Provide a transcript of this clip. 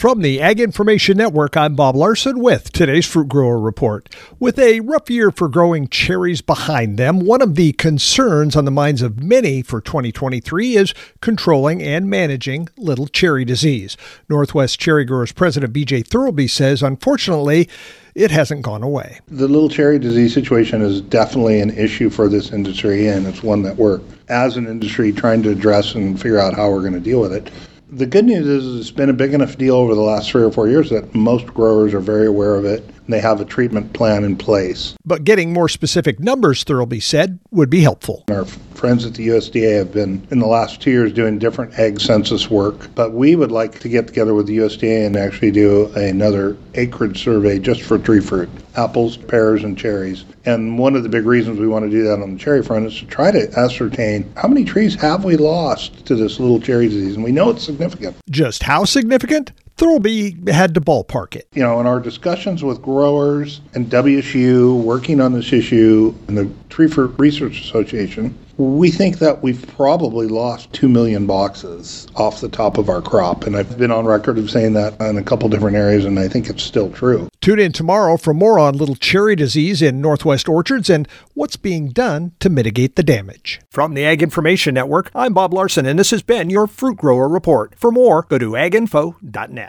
From the Ag Information Network, I'm Bob Larson with today's Fruit Grower Report. With a rough year for growing cherries behind them, one of the concerns on the minds of many for 2023 is controlling and managing little cherry disease. Northwest Cherry Growers President BJ Thurlby says, unfortunately, it hasn't gone away. The little cherry disease situation is definitely an issue for this industry, and it's one that we're, as an industry, trying to address and figure out how we're going to deal with it. The good news is it's been a big enough deal over the last three or four years that most growers are very aware of it and they have a treatment plan in place. But getting more specific numbers, Thurlby said, would be helpful. Our friends at the USDA have been in the last two years doing different ag census work, but we would like to get together with the USDA and actually do another acreage survey just for tree fruit apples, pears, and cherries. And one of the big reasons we want to do that on the cherry front is to try to ascertain how many trees have we lost to this little cherry disease. And we know it's significant. Just how significant? Thurlby had to ballpark it. You know, in our discussions with growers and WSU working on this issue and the Tree Fruit Research Association, we think that we've probably lost 2 million boxes off the top of our crop. And I've been on record of saying that in a couple different areas, and I think it's still true. Tune in tomorrow for more on little cherry disease in Northwest orchards and what's being done to mitigate the damage. From the Ag Information Network, I'm Bob Larson, and this has been your Fruit Grower Report. For more, go to aginfo.net.